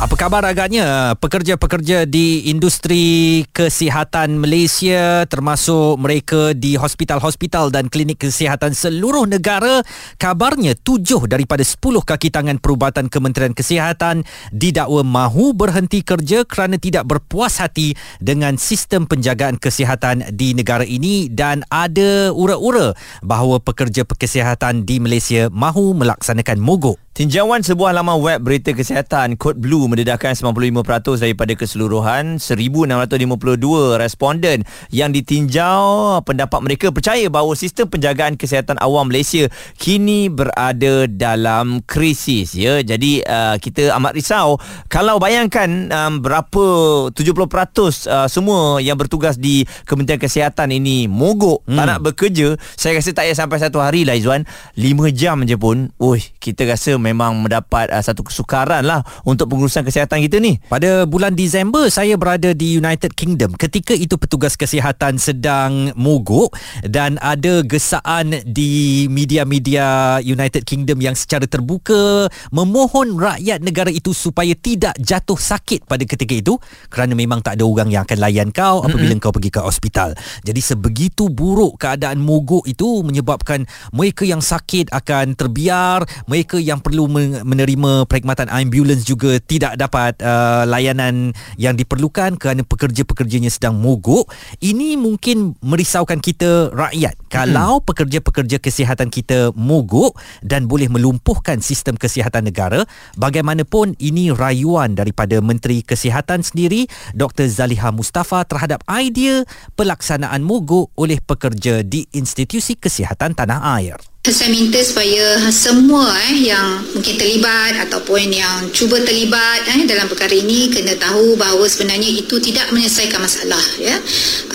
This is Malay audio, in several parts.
Apa khabar agaknya pekerja-pekerja di industri kesihatan Malaysia termasuk mereka di hospital-hospital dan klinik kesihatan seluruh negara kabarnya tujuh daripada sepuluh kaki tangan perubatan Kementerian Kesihatan didakwa mahu berhenti kerja kerana tidak berpuas hati dengan sistem penjagaan kesihatan di negara ini dan ada ura-ura bahawa pekerja kesihatan di Malaysia mahu melaksanakan mogok. Tinjauan sebuah laman web berita kesihatan Code Blue mendedahkan 95% daripada keseluruhan 1652 responden yang ditinjau pendapat mereka percaya bahawa sistem penjagaan kesihatan awam Malaysia kini berada dalam krisis ya. Jadi uh, kita amat risau kalau bayangkan um, berapa 70% uh, semua yang bertugas di Kementerian Kesihatan ini mogok hmm. tak nak bekerja saya rasa tak payah sampai satu hari lah Izwan 5 jam je pun oi kita rasa memang mendapat uh, satu kesukaran lah untuk pengurusan kesihatan kita ni. Pada bulan Disember saya berada di United Kingdom. Ketika itu petugas kesihatan sedang mogok dan ada gesaan di media-media United Kingdom yang secara terbuka memohon rakyat negara itu supaya tidak jatuh sakit pada ketika itu kerana memang tak ada orang yang akan layan kau apabila mm-hmm. kau pergi ke hospital. Jadi sebegitu buruk keadaan mogok itu menyebabkan mereka yang sakit akan terbiar, mereka yang perlu menerima perkhidmatan ambulans juga tidak dapat uh, layanan yang diperlukan kerana pekerja-pekerjanya sedang mogok. Ini mungkin merisaukan kita rakyat. Kalau hmm. pekerja-pekerja kesihatan kita mogok dan boleh melumpuhkan sistem kesihatan negara bagaimanapun ini rayuan daripada Menteri Kesihatan sendiri Dr Zaliha Mustafa terhadap idea pelaksanaan mogok oleh pekerja di institusi kesihatan tanah air saya minta supaya semua eh, yang mungkin terlibat ataupun yang cuba terlibat eh, dalam perkara ini kena tahu bahawa sebenarnya itu tidak menyelesaikan masalah ya.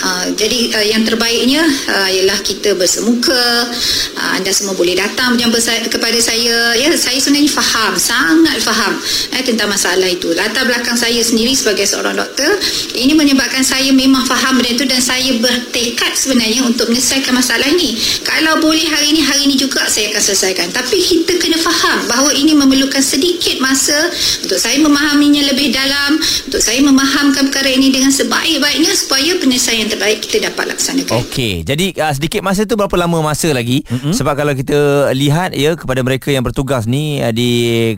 Uh, jadi uh, yang terbaiknya uh, ialah kita bersemuka. Uh, anda semua boleh datang berjumpa saya, kepada saya. Ya saya sebenarnya faham sangat faham eh, tentang masalah itu. Latar belakang saya sendiri sebagai seorang doktor ini menyebabkan saya memang faham benda itu dan saya bertekad sebenarnya untuk menyelesaikan masalah ini. Kalau boleh hari ini hari ini juga saya akan selesaikan. Tapi kita kena faham bahawa ini memerlukan sedikit masa untuk saya memahaminya lebih dalam untuk saya memahamkan perkara ini dengan sebaik-baiknya supaya penyelesaian terbaik kita dapat laksanakan. Okey, jadi uh, sedikit masa tu berapa lama masa lagi? Mm-hmm. sebab kalau kita lihat ya kepada mereka yang bertugas ni uh, di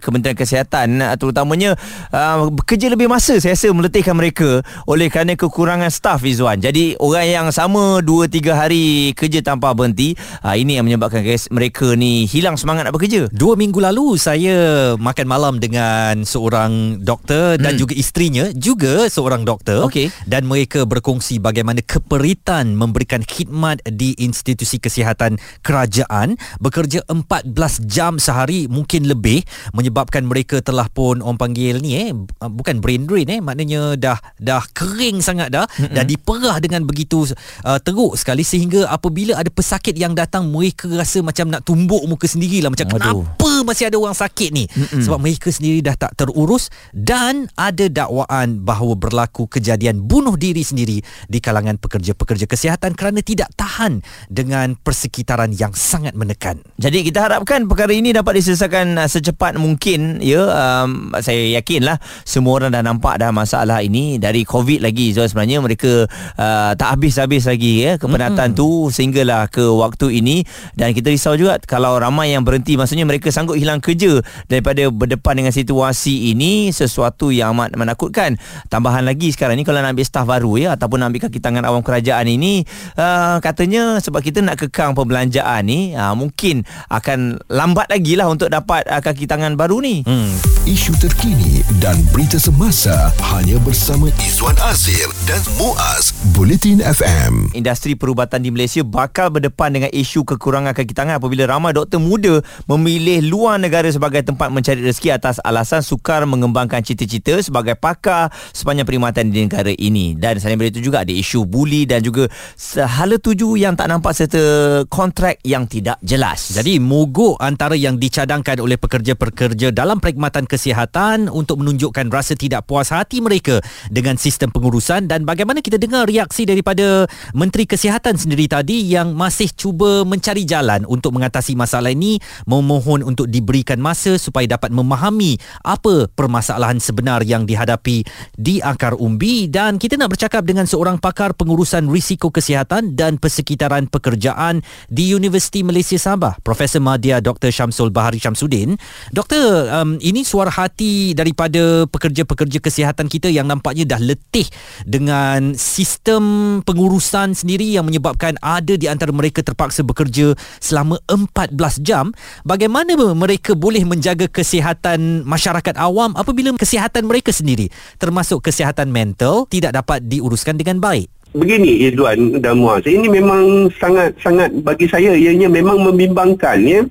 Kementerian Kesihatan uh, terutamanya uh, bekerja lebih masa saya rasa meletihkan mereka oleh kerana kekurangan staf Izwan jadi orang yang sama 2-3 hari kerja tanpa berhenti uh, ini yang menyebabkan mereka ni hilang semangat nak bekerja. Dua minggu lalu saya makan malam dengan seorang doktor dan hmm. juga isterinya juga seorang doktor okay. dan mereka berkongsi bagaimana keperitan memberikan khidmat di institusi kesihatan kerajaan bekerja 14 jam sehari mungkin lebih menyebabkan mereka telah pun orang panggil ni eh bukan brain drain eh maknanya dah dah kering sangat dah mm-hmm. dan diperah dengan begitu uh, teruk sekali sehingga apabila ada pesakit yang datang mereka rasa macam macam nak tumbuk muka sendiri lah macam Aduh. kenapa masih ada orang sakit ni Mm-mm. sebab mereka sendiri dah tak terurus dan ada dakwaan bahawa berlaku kejadian bunuh diri sendiri di kalangan pekerja-pekerja kesihatan kerana tidak tahan dengan persekitaran yang sangat menekan jadi kita harapkan perkara ini dapat diselesaikan uh, secepat mungkin ya um, saya yakinlah semua orang dah nampak dah masalah ini dari covid lagi so sebenarnya mereka uh, tak habis-habis lagi ya kepenatan Mm-mm. tu sehinggalah ke waktu ini dan kita risau risau juga. Kalau ramai yang berhenti maksudnya mereka sanggup hilang kerja daripada berdepan dengan situasi ini sesuatu yang amat menakutkan. Tambahan lagi sekarang ni kalau nak ambil staf baru ya ataupun nak ambil kaki tangan awam kerajaan ini uh, katanya sebab kita nak kekang perbelanjaan ni uh, mungkin akan lambat lagi lah untuk dapat uh, kaki tangan baru ni. Hmm. isu terkini dan berita semasa hanya bersama Izwan Azir dan Muaz Bulletin FM industri perubatan di Malaysia bakal berdepan dengan isu kekurangan kaki tangan apabila ramai doktor muda memilih luar negara sebagai tempat mencari rezeki atas alasan sukar mengembangkan cita-cita sebagai pakar sepanjang perkhidmatan di negara ini. Dan selain itu juga ada isu buli dan juga sehala tuju yang tak nampak serta kontrak yang tidak jelas. Jadi mogok antara yang dicadangkan oleh pekerja-pekerja dalam perkhidmatan kesihatan untuk menunjukkan rasa tidak puas hati mereka dengan sistem pengurusan dan bagaimana kita dengar reaksi daripada Menteri Kesihatan sendiri tadi yang masih cuba mencari jalan untuk mengatasi masalah ini memohon untuk diberikan masa supaya dapat memahami apa permasalahan sebenar yang dihadapi di akar umbi. Dan kita nak bercakap dengan seorang pakar pengurusan risiko kesihatan dan persekitaran pekerjaan di Universiti Malaysia Sabah Profesor Madya Dr Syamsul Bahari Syamsuddin. Doktor um, ini suara hati daripada pekerja-pekerja kesihatan kita yang nampaknya dah letih dengan sistem pengurusan sendiri yang menyebabkan ada di antara mereka terpaksa bekerja selama 14 jam bagaimana mereka boleh menjaga kesihatan masyarakat awam apabila kesihatan mereka sendiri termasuk kesihatan mental tidak dapat diuruskan dengan baik? Begini Izzuan dan Muaz Ini memang sangat-sangat bagi saya Ianya memang membimbangkan ya.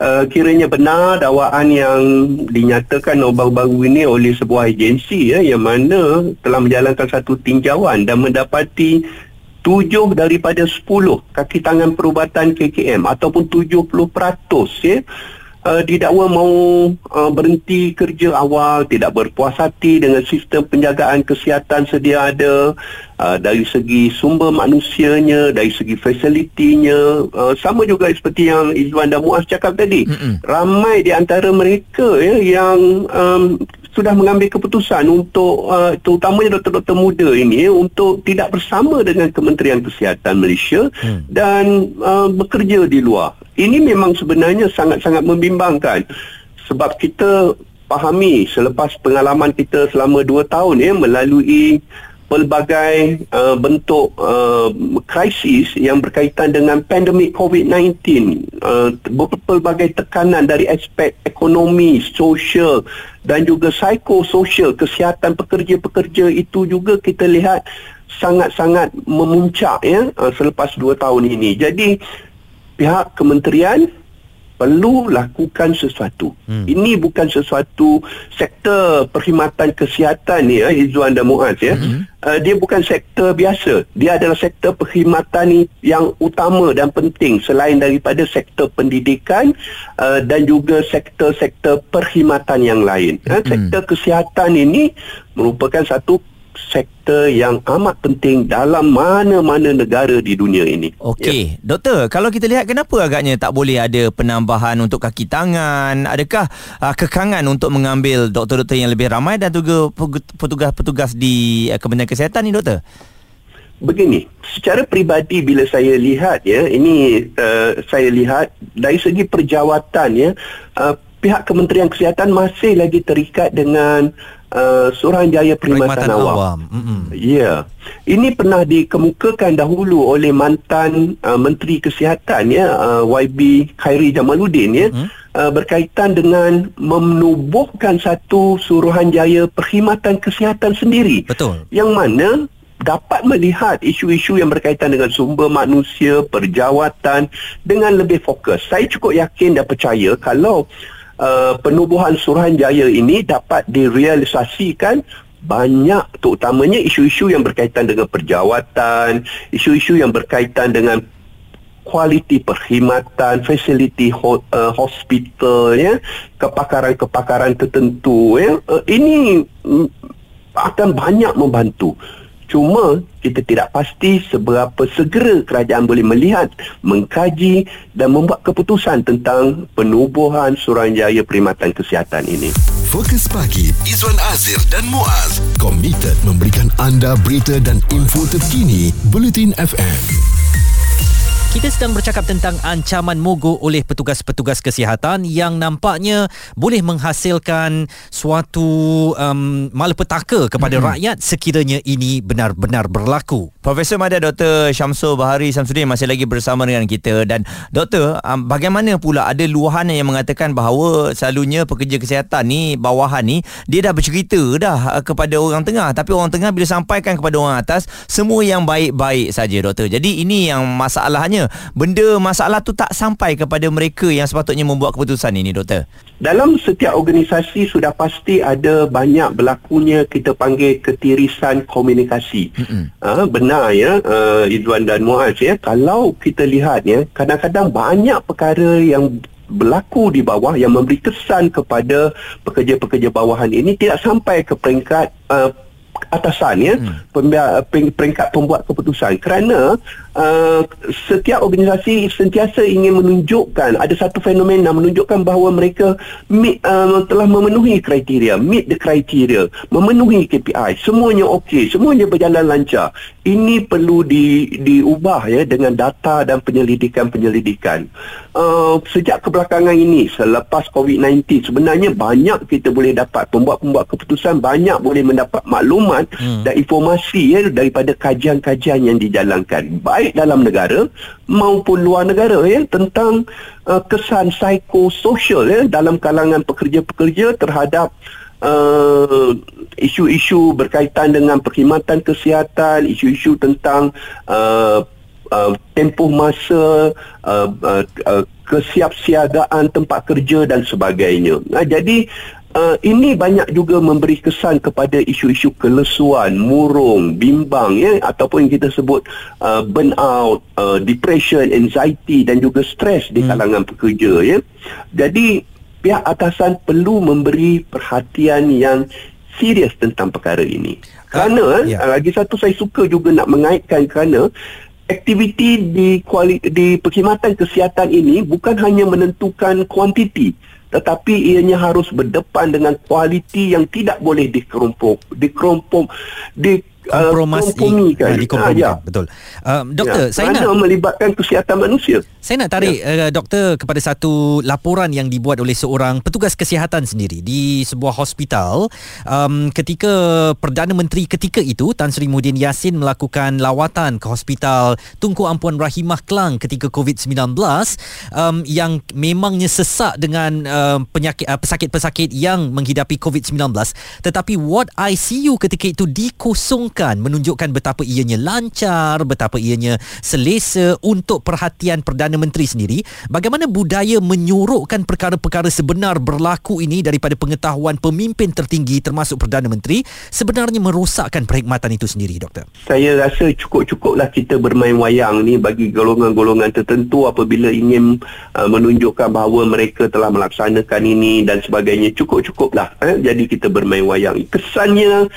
Uh, kiranya benar dakwaan yang dinyatakan baru-baru ini oleh sebuah agensi ya, yang mana telah menjalankan satu tinjauan dan mendapati tujuh daripada sepuluh kaki tangan perubatan KKM ataupun 70% ya uh, didakwa mau uh, berhenti kerja awal, tidak berpuas hati dengan sistem penjagaan kesihatan sedia ada uh, dari segi sumber manusianya, dari segi fasilitinya, uh, sama juga seperti yang Izwan dan Muaz cakap tadi. Mm-mm. Ramai di antara mereka ya yang um, sudah mengambil keputusan untuk uh, terutamanya doktor-doktor muda ini untuk tidak bersama dengan Kementerian Kesihatan Malaysia hmm. dan uh, bekerja di luar. Ini memang sebenarnya sangat-sangat membimbangkan sebab kita pahami selepas pengalaman kita selama 2 tahun ya melalui pelbagai uh, bentuk uh, krisis yang berkaitan dengan pandemik COVID-19 uh, pelbagai tekanan dari aspek ekonomi, sosial dan juga psikososial kesihatan pekerja-pekerja itu juga kita lihat sangat-sangat memuncak ya uh, selepas 2 tahun ini. Jadi pihak kementerian perlu lakukan sesuatu. Hmm. Ini bukan sesuatu sektor perkhidmatan kesihatan ni ya Izzuan dan Muaz ya. Hmm. Uh, dia bukan sektor biasa. Dia adalah sektor perkhidmatan yang utama dan penting selain daripada sektor pendidikan uh, dan juga sektor-sektor perkhidmatan yang lain. Hmm. Uh, sektor kesihatan ini merupakan satu sektor yang amat penting dalam mana-mana negara di dunia ini. Okey, ya. doktor, kalau kita lihat kenapa agaknya tak boleh ada penambahan untuk kaki tangan? Adakah uh, kekangan untuk mengambil doktor-doktor yang lebih ramai dan juga petugas-petugas di uh, Kementerian Kesihatan ni, doktor? Begini, secara peribadi bila saya lihat ya, ini uh, saya lihat dari segi perjawatan ya, uh, pihak Kementerian Kesihatan masih lagi terikat dengan Uh, Suruhanjaya Perkhidmatan, Perkhidmatan Awam. Awam. Mm-hmm. Ya. Yeah. Ini pernah dikemukakan dahulu oleh mantan uh, Menteri Kesihatan ya uh, YB Khairi Jamaluddin ya mm-hmm. uh, berkaitan dengan menubuhkan satu Suruhanjaya Perkhidmatan Kesihatan sendiri. Betul. Yang mana dapat melihat isu-isu yang berkaitan dengan sumber manusia, perjawatan dengan lebih fokus. Saya cukup yakin dan percaya kalau uh, penubuhan Suruhanjaya ini dapat direalisasikan banyak terutamanya isu-isu yang berkaitan dengan perjawatan, isu-isu yang berkaitan dengan kualiti perkhidmatan, fasiliti ho, uh, hospital ya, kepakaran-kepakaran tertentu ya. Uh, ini mm, akan banyak membantu. Cuma kita tidak pasti seberapa segera kerajaan boleh melihat, mengkaji dan membuat keputusan tentang penubuhan Suruhanjaya Perkhidmatan Kesihatan ini. Fokus pagi Izwan Azir dan Muaz komited memberikan anda berita dan info terkini Bulletin FM. Kita sedang bercakap tentang ancaman mogok oleh petugas-petugas kesihatan yang nampaknya boleh menghasilkan suatu um, malapetaka kepada hmm. rakyat sekiranya ini benar-benar berlaku. Profesor Mada Dr. Syamsul Bahari Samsudin masih lagi bersama dengan kita dan Doktor, um, bagaimana pula ada luahan yang mengatakan bahawa selalunya pekerja kesihatan ni, bawahan ni, dia dah bercerita dah uh, kepada orang tengah tapi orang tengah bila sampaikan kepada orang atas, semua yang baik-baik saja Doktor. Jadi ini yang masalahnya sebenarnya benda masalah tu tak sampai kepada mereka yang sepatutnya membuat keputusan ini doktor? Dalam setiap organisasi sudah pasti ada banyak berlakunya kita panggil ketirisan komunikasi. Uh, benar ya uh, Izwan dan Muaz ya kalau kita lihat ya kadang-kadang banyak perkara yang berlaku di bawah yang memberi kesan kepada pekerja-pekerja bawahan ini tidak sampai ke peringkat uh, atasan ya hmm. peringkat pembuat keputusan. Kerana uh, setiap organisasi sentiasa ingin menunjukkan ada satu fenomena menunjukkan bahawa mereka meet, uh, telah memenuhi kriteria meet the criteria memenuhi KPI semuanya okey semuanya berjalan lancar. Ini perlu di diubah ya dengan data dan penyelidikan-penyelidikan uh, sejak kebelakangan ini selepas COVID-19 sebenarnya banyak kita boleh dapat pembuat-pembuat keputusan banyak boleh mendapat maklumat hmm. dan informasi ya daripada kajian-kajian yang dijalankan. baik dalam negara maupun luar negara ya tentang uh, kesan psikososial ya dalam kalangan pekerja-pekerja terhadap uh, isu-isu berkaitan dengan perkhidmatan kesihatan isu-isu tentang uh, uh, tempoh masa uh, uh, uh, kesiapsiagaan tempat kerja dan sebagainya. Nah, jadi uh, ini banyak juga memberi kesan kepada isu-isu kelesuan, murung, bimbang ya ataupun kita sebut uh, burnout, uh, depression, anxiety dan juga stres di hmm. kalangan hmm. pekerja ya. Jadi pihak atasan perlu memberi perhatian yang serius tentang perkara ini. Kerana uh, yeah. lagi satu saya suka juga nak mengaitkan kerana aktiviti di kuali, di perkhidmatan kesihatan ini bukan hanya menentukan kuantiti tetapi ianya harus berdepan dengan kualiti yang tidak boleh dikerumpuk dikerumpuk di kompromasi uh, kan. Ha, ya. betul. Uh, doktor, ya, saya nak melibatkan kesihatan manusia. Saya nak tarik ya. uh, doktor kepada satu laporan yang dibuat oleh seorang petugas kesihatan sendiri di sebuah hospital um, ketika Perdana Menteri ketika itu Tan Sri Muhyiddin Yassin melakukan lawatan ke hospital Tunku Ampuan Rahimah Kelang ketika COVID-19 um, yang memangnya sesak dengan uh, penyakit uh, pesakit-pesakit yang menghidapi COVID-19 tetapi ward ICU ketika itu dikosongkan menunjukkan menunjukkan betapa ianya lancar, betapa ianya selesa untuk perhatian Perdana Menteri sendiri. Bagaimana budaya menyuruhkan perkara-perkara sebenar berlaku ini daripada pengetahuan pemimpin tertinggi termasuk Perdana Menteri sebenarnya merosakkan perkhidmatan itu sendiri, Doktor? Saya rasa cukup-cukuplah kita bermain wayang ni bagi golongan-golongan tertentu apabila ingin uh, menunjukkan bahawa mereka telah melaksanakan ini dan sebagainya. Cukup-cukuplah. Eh? Jadi kita bermain wayang. Kesannya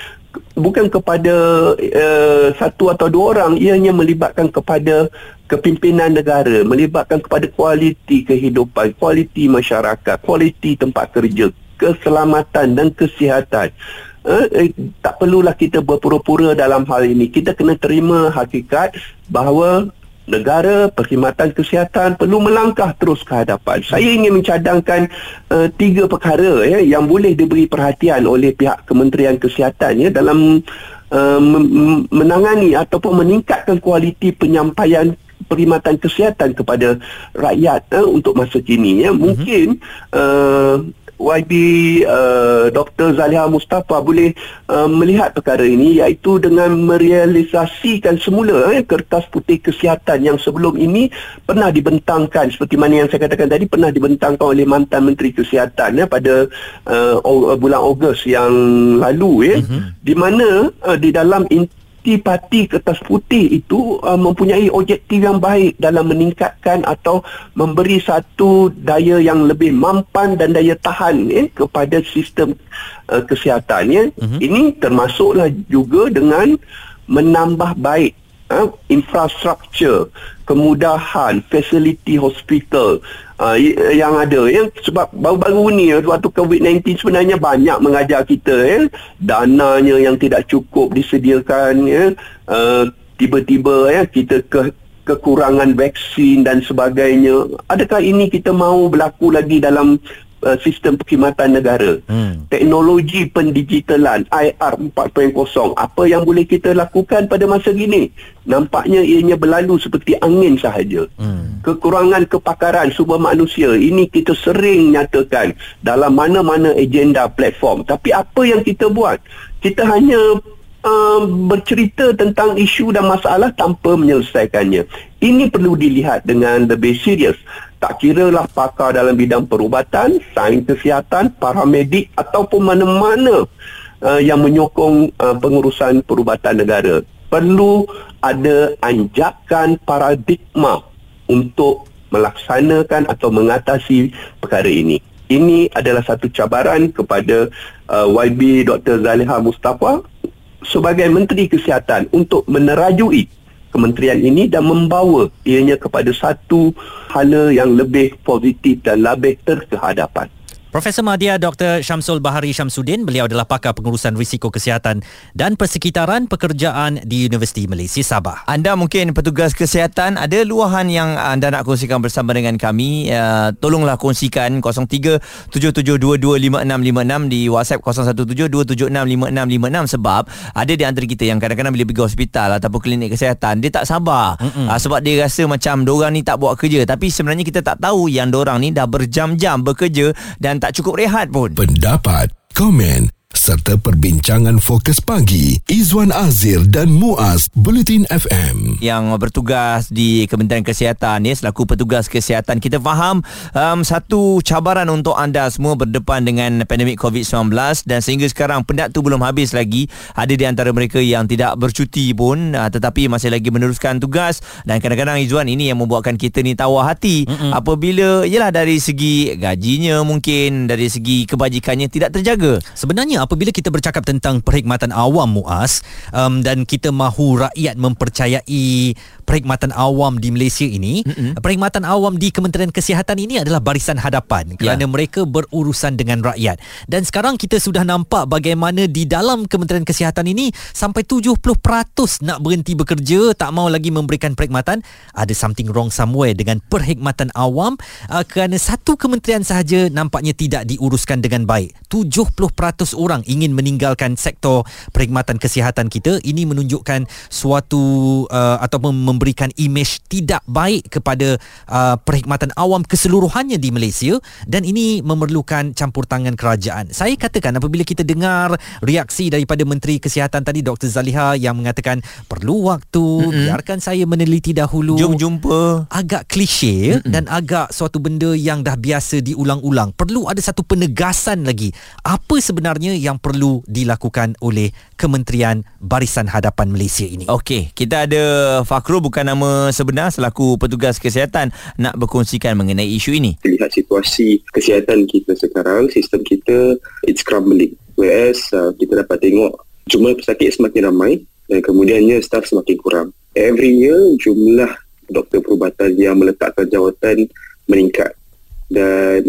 bukan kepada uh, satu atau dua orang ianya melibatkan kepada kepimpinan negara melibatkan kepada kualiti kehidupan kualiti masyarakat kualiti tempat kerja keselamatan dan kesihatan. Uh, eh, tak perlulah kita berpura-pura dalam hal ini. Kita kena terima hakikat bahawa negara perkhidmatan kesihatan perlu melangkah terus ke hadapan. Saya ingin mencadangkan uh, tiga perkara ya yang boleh diberi perhatian oleh pihak Kementerian Kesihatan ya dalam uh, menangani ataupun meningkatkan kualiti penyampaian perkhidmatan kesihatan kepada rakyat uh, untuk masa kini ya. Mungkin uh, YB uh, Dr. Zaliha Mustafa boleh uh, melihat perkara ini iaitu dengan merealisasikan semula eh, kertas putih kesihatan yang sebelum ini pernah dibentangkan seperti mana yang saya katakan tadi pernah dibentangkan oleh mantan Menteri Kesihatan eh, pada uh, bulan Ogos yang lalu eh, uh-huh. di mana uh, di dalam parti-parti kertas putih itu uh, mempunyai objektif yang baik dalam meningkatkan atau memberi satu daya yang lebih mampan dan daya tahan eh, kepada sistem uh, kesihatan ya. Uh-huh. Ini termasuklah juga dengan menambah baik uh, infrastruktur, kemudahan, fasiliti hospital uh, yang ada ya. Sebab baru-baru ni waktu COVID-19 sebenarnya banyak mengajar kita ya. Dananya yang tidak cukup disediakan ya. Uh, tiba-tiba ya kita ke kekurangan vaksin dan sebagainya. Adakah ini kita mahu berlaku lagi dalam uh, sistem perkhidmatan negara. Hmm. Teknologi pendigitalan IR 4.0 apa yang boleh kita lakukan pada masa ini? Nampaknya ianya berlalu seperti angin sahaja. Hmm. Kekurangan kepakaran sumber manusia ini kita sering nyatakan dalam mana-mana agenda platform. Tapi apa yang kita buat? Kita hanya uh, bercerita tentang isu dan masalah tanpa menyelesaikannya. Ini perlu dilihat dengan lebih serius tak kira lah pakar dalam bidang perubatan, sains kesihatan, paramedik ataupun mana-mana uh, yang menyokong uh, pengurusan perubatan negara. Perlu ada anjakan paradigma untuk melaksanakan atau mengatasi perkara ini. Ini adalah satu cabaran kepada uh, YB Dr. Zaliha Mustafa sebagai Menteri Kesihatan untuk menerajui kementerian ini dan membawa ianya kepada satu hala yang lebih positif dan lebih terkehadapan. Profesor Madya Dr. Syamsul Bahari Syamsuddin, beliau adalah pakar pengurusan risiko kesihatan dan persekitaran pekerjaan di Universiti Malaysia Sabah. Anda mungkin petugas kesihatan ada luahan yang anda nak kongsikan bersama dengan kami uh, tolonglah kongsikan 0377225656 di WhatsApp 0172765656 sebab ada di antara kita yang kadang-kadang bila pergi hospital ataupun klinik kesihatan dia tak sabar uh, sebab dia rasa macam diorang ni tak buat kerja tapi sebenarnya kita tak tahu yang diorang ni dah berjam-jam bekerja dan tak cukup rehat pun. Pendapat, komen serta perbincangan fokus pagi. Izwan Azir dan Muaz Bulletin FM yang bertugas di Kementerian Kesihatan ya selaku petugas kesihatan. Kita faham um, satu cabaran untuk anda semua berdepan dengan pandemik COVID-19 dan sehingga sekarang penat tu belum habis lagi. Ada di antara mereka yang tidak bercuti pun uh, tetapi masih lagi meneruskan tugas. Dan kadang-kadang Izwan ini yang membuatkan kita ni tawar hati. Mm-mm. apabila ialah dari segi gajinya mungkin dari segi kebajikannya tidak terjaga. Sebenarnya apabila kita bercakap tentang perkhidmatan awam muas um, dan kita mahu rakyat mempercayai perkhidmatan awam di Malaysia ini mm-hmm. perkhidmatan awam di Kementerian Kesihatan ini adalah barisan hadapan kerana yeah. mereka berurusan dengan rakyat. Dan sekarang kita sudah nampak bagaimana di dalam Kementerian Kesihatan ini sampai 70% nak berhenti bekerja tak mau lagi memberikan perkhidmatan. Ada something wrong somewhere dengan perkhidmatan awam. Uh, kerana satu kementerian sahaja nampaknya tidak diuruskan dengan baik. 70% orang ingin meninggalkan sektor perkhidmatan kesihatan kita. Ini menunjukkan suatu uh, ataupun memberikan imej tidak baik kepada uh, perkhidmatan awam keseluruhannya di Malaysia dan ini memerlukan campur tangan kerajaan. Saya katakan apabila kita dengar reaksi daripada Menteri Kesihatan tadi Dr Zaliha yang mengatakan perlu waktu mm-hmm. biarkan saya meneliti dahulu. Jom jumpa. Agak klise mm-hmm. dan agak suatu benda yang dah biasa diulang-ulang. Perlu ada satu penegasan lagi. Apa sebenarnya yang perlu dilakukan oleh Kementerian Barisan Hadapan Malaysia ini. Okey, kita ada Fakru bukan nama sebenar selaku petugas kesihatan nak berkongsikan mengenai isu ini. Lihat situasi kesihatan kita sekarang, sistem kita it's crumbling. Whereas uh, kita dapat tengok jumlah pesakit semakin ramai dan kemudiannya staf semakin kurang. Every year jumlah doktor perubatan yang meletakkan jawatan meningkat dan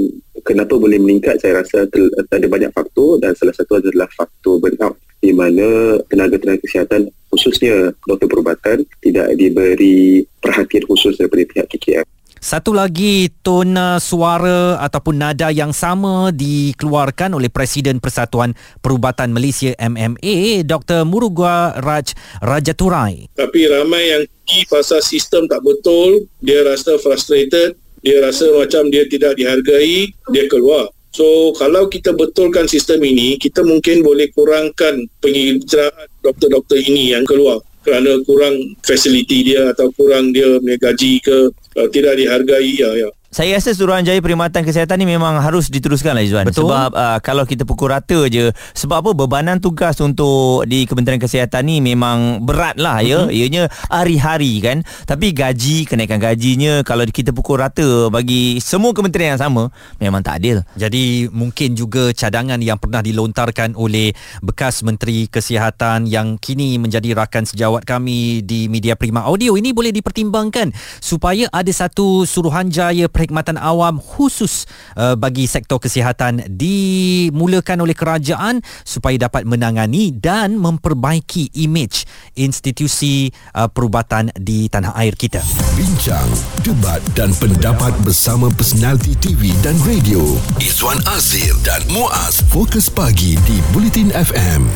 kenapa boleh meningkat saya rasa ada banyak faktor dan salah satu adalah faktor burnout di mana tenaga-tenaga kesihatan khususnya doktor perubatan tidak diberi perhatian khusus daripada pihak KKM. Satu lagi tona suara ataupun nada yang sama dikeluarkan oleh Presiden Persatuan Perubatan Malaysia MMA Dr. Murugua Raj Rajaturai. Tapi ramai yang key pasal sistem tak betul, dia rasa frustrated dia rasa macam dia tidak dihargai, dia keluar. So kalau kita betulkan sistem ini, kita mungkin boleh kurangkan penginceraan doktor-doktor ini yang keluar kerana kurang fasiliti dia atau kurang dia punya gaji ke uh, tidak dihargai ya ya saya rasa Suruhanjaya Perkhidmatan Kesihatan ni memang harus diteruskan lah Izzuan. Betul. Sebab uh, kalau kita pukul rata je, sebab apa bebanan tugas untuk di Kementerian Kesihatan ni memang berat lah ya. Mm-hmm. Ianya hari-hari kan. Tapi gaji, kenaikan gajinya kalau kita pukul rata bagi semua kementerian yang sama, memang tak adil. Jadi mungkin juga cadangan yang pernah dilontarkan oleh bekas Menteri Kesihatan yang kini menjadi rakan sejawat kami di Media Prima Audio ini boleh dipertimbangkan supaya ada satu Suruhanjaya Perkhidmatan perkhidmatan awam khusus uh, bagi sektor kesihatan dimulakan oleh kerajaan supaya dapat menangani dan memperbaiki imej institusi uh, perubatan di tanah air kita. Bincang, debat dan pendapat bersama personaliti TV dan radio Izwan Azir dan Muaz Fokus Pagi di Bulletin FM.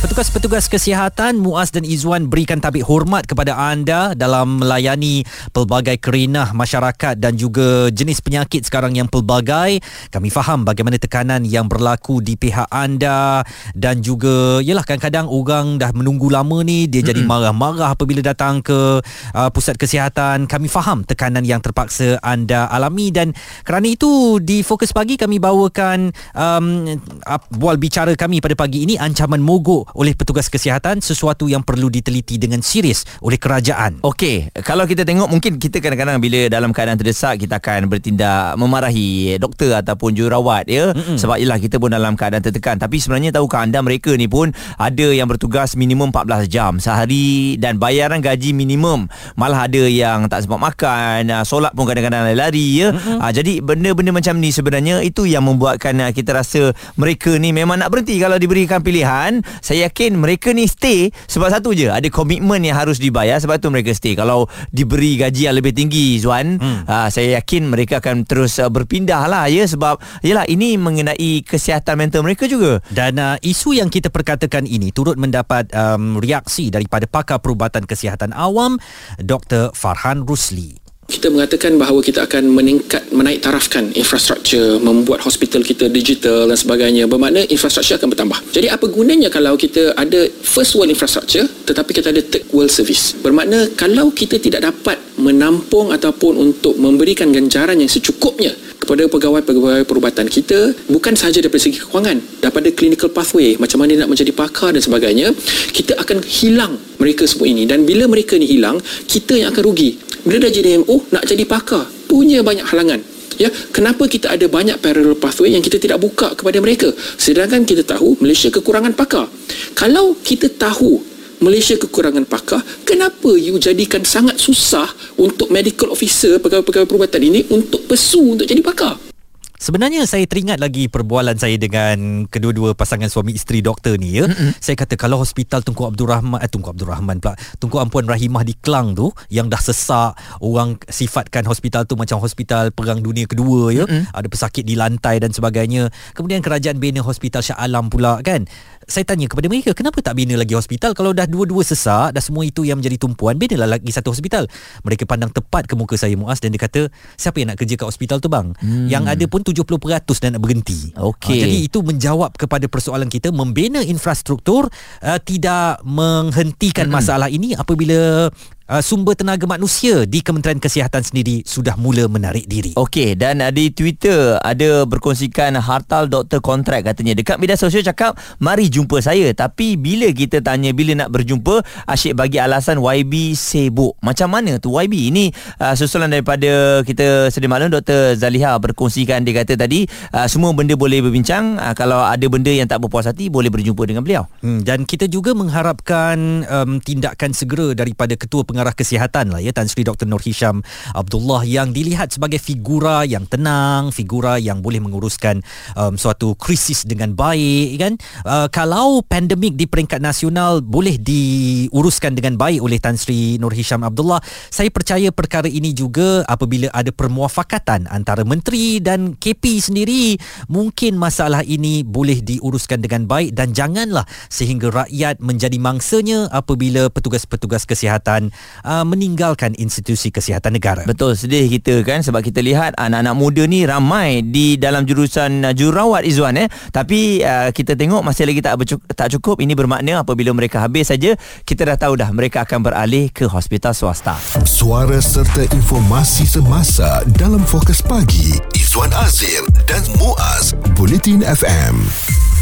Petugas-petugas kesihatan Muaz dan Izwan berikan tabik hormat kepada anda dalam melayani pelbagai kerenah masyarakat dan juga jenis penyakit sekarang yang pelbagai. Kami faham bagaimana tekanan yang berlaku di pihak anda dan juga yalah kadang-kadang orang dah menunggu lama ni dia jadi marah-marah apabila datang ke uh, pusat kesihatan. Kami faham tekanan yang terpaksa anda alami dan kerana itu di Fokus Pagi kami bawakan um, bual bicara kami pada pagi ini ancaman mogok oleh petugas kesihatan sesuatu yang perlu diteliti dengan serius oleh kerajaan. Okey, kalau kita tengok mungkin kita kadang-kadang bila dalam keadaan terdesak kita akan bertindak memarahi doktor ataupun jururawat ya. Mm-mm. Sebab ialah kita pun dalam keadaan tertekan. Tapi sebenarnya tahukah anda mereka ni pun ada yang bertugas minimum 14 jam sehari dan bayaran gaji minimum. Malah ada yang tak sempat makan, ah, solat pun kadang-kadang lari ya. Mm-hmm. jadi benda-benda macam ni sebenarnya itu yang membuatkan kita rasa mereka ni memang nak berhenti kalau diberikan pilihan. Saya yakin mereka ni stay sebab satu je ada komitmen yang harus dibayar sebab tu mereka stay. Kalau diberi gaji yang lebih tinggi Zuan, hmm. uh, saya yakin mereka akan terus uh, berpindah lah ya sebab yalah ini mengenai kesihatan mental mereka juga. Dan uh, isu yang kita perkatakan ini turut mendapat um, reaksi daripada pakar perubatan kesihatan awam Dr. Farhan Rusli kita mengatakan bahawa kita akan meningkat menaik tarafkan infrastruktur membuat hospital kita digital dan sebagainya. Bermakna infrastruktur akan bertambah. Jadi apa gunanya kalau kita ada first world infrastructure tetapi kita ada third world service? Bermakna kalau kita tidak dapat menampung ataupun untuk memberikan ganjaran yang secukupnya kepada pegawai-pegawai perubatan kita bukan sahaja daripada segi kewangan daripada clinical pathway macam mana nak menjadi pakar dan sebagainya kita akan hilang mereka semua ini. Dan bila mereka ni hilang kita yang akan rugi. Bila dah jadi MO nak jadi pakar punya banyak halangan. Ya kenapa kita ada banyak parallel pathway yang kita tidak buka kepada mereka? Sedangkan kita tahu Malaysia kekurangan pakar. Kalau kita tahu Malaysia kekurangan pakar kenapa you jadikan sangat susah untuk medical officer pegawai-pegawai perubatan ini untuk pesu untuk jadi pakar Sebenarnya saya teringat lagi perbualan saya dengan kedua-dua pasangan suami isteri doktor ni ya. Mm-hmm. Saya kata kalau hospital Tunku Abdul Rahman eh Tunku Abdul Rahman pula Tunku Ampuan Rahimah di Klang tu yang dah sesak orang sifatkan hospital tu macam hospital perang dunia kedua ya. Mm-hmm. Ada pesakit di lantai dan sebagainya. Kemudian kerajaan bina hospital Shah Alam pula kan saya tanya kepada mereka kenapa tak bina lagi hospital kalau dah dua-dua sesak dah semua itu yang menjadi tumpuan binalah lagi satu hospital mereka pandang tepat ke muka saya Muaz dan dia kata siapa yang nak kerja kat hospital tu bang hmm. yang ada pun 70% dah nak berhenti okay. uh, jadi itu menjawab kepada persoalan kita membina infrastruktur uh, tidak menghentikan hmm. masalah ini apabila uh, sumber tenaga manusia di Kementerian Kesihatan sendiri sudah mula menarik diri. Okey dan uh, di Twitter ada berkongsikan hartal doktor kontrak katanya dekat media sosial cakap mari jumpa saya tapi bila kita tanya bila nak berjumpa asyik bagi alasan YB sibuk. Macam mana tu YB? Ini uh, susulan daripada kita sedia maklum Dr. Zaliha berkongsikan dia kata tadi uh, semua benda boleh berbincang uh, kalau ada benda yang tak berpuas hati boleh berjumpa dengan beliau. Hmm, dan kita juga mengharapkan um, tindakan segera daripada ketua pengarah pengarah kesihatan lah ya Tan Sri Dr. Nur Hisham Abdullah yang dilihat sebagai figura yang tenang, figura yang boleh menguruskan um, suatu krisis dengan baik kan. Uh, kalau pandemik di peringkat nasional boleh diuruskan dengan baik oleh Tan Sri Nur Hisham Abdullah, saya percaya perkara ini juga apabila ada permuafakatan antara menteri dan KP sendiri, mungkin masalah ini boleh diuruskan dengan baik dan janganlah sehingga rakyat menjadi mangsanya apabila petugas-petugas kesihatan uh, meninggalkan institusi kesihatan negara. Betul sedih kita kan sebab kita lihat anak-anak muda ni ramai di dalam jurusan uh, jururawat Izwan eh tapi uh, kita tengok masih lagi tak bercukup, tak cukup ini bermakna apabila mereka habis saja kita dah tahu dah mereka akan beralih ke hospital swasta. Suara serta informasi semasa dalam fokus pagi Izwan Azir dan Muaz Bulletin FM.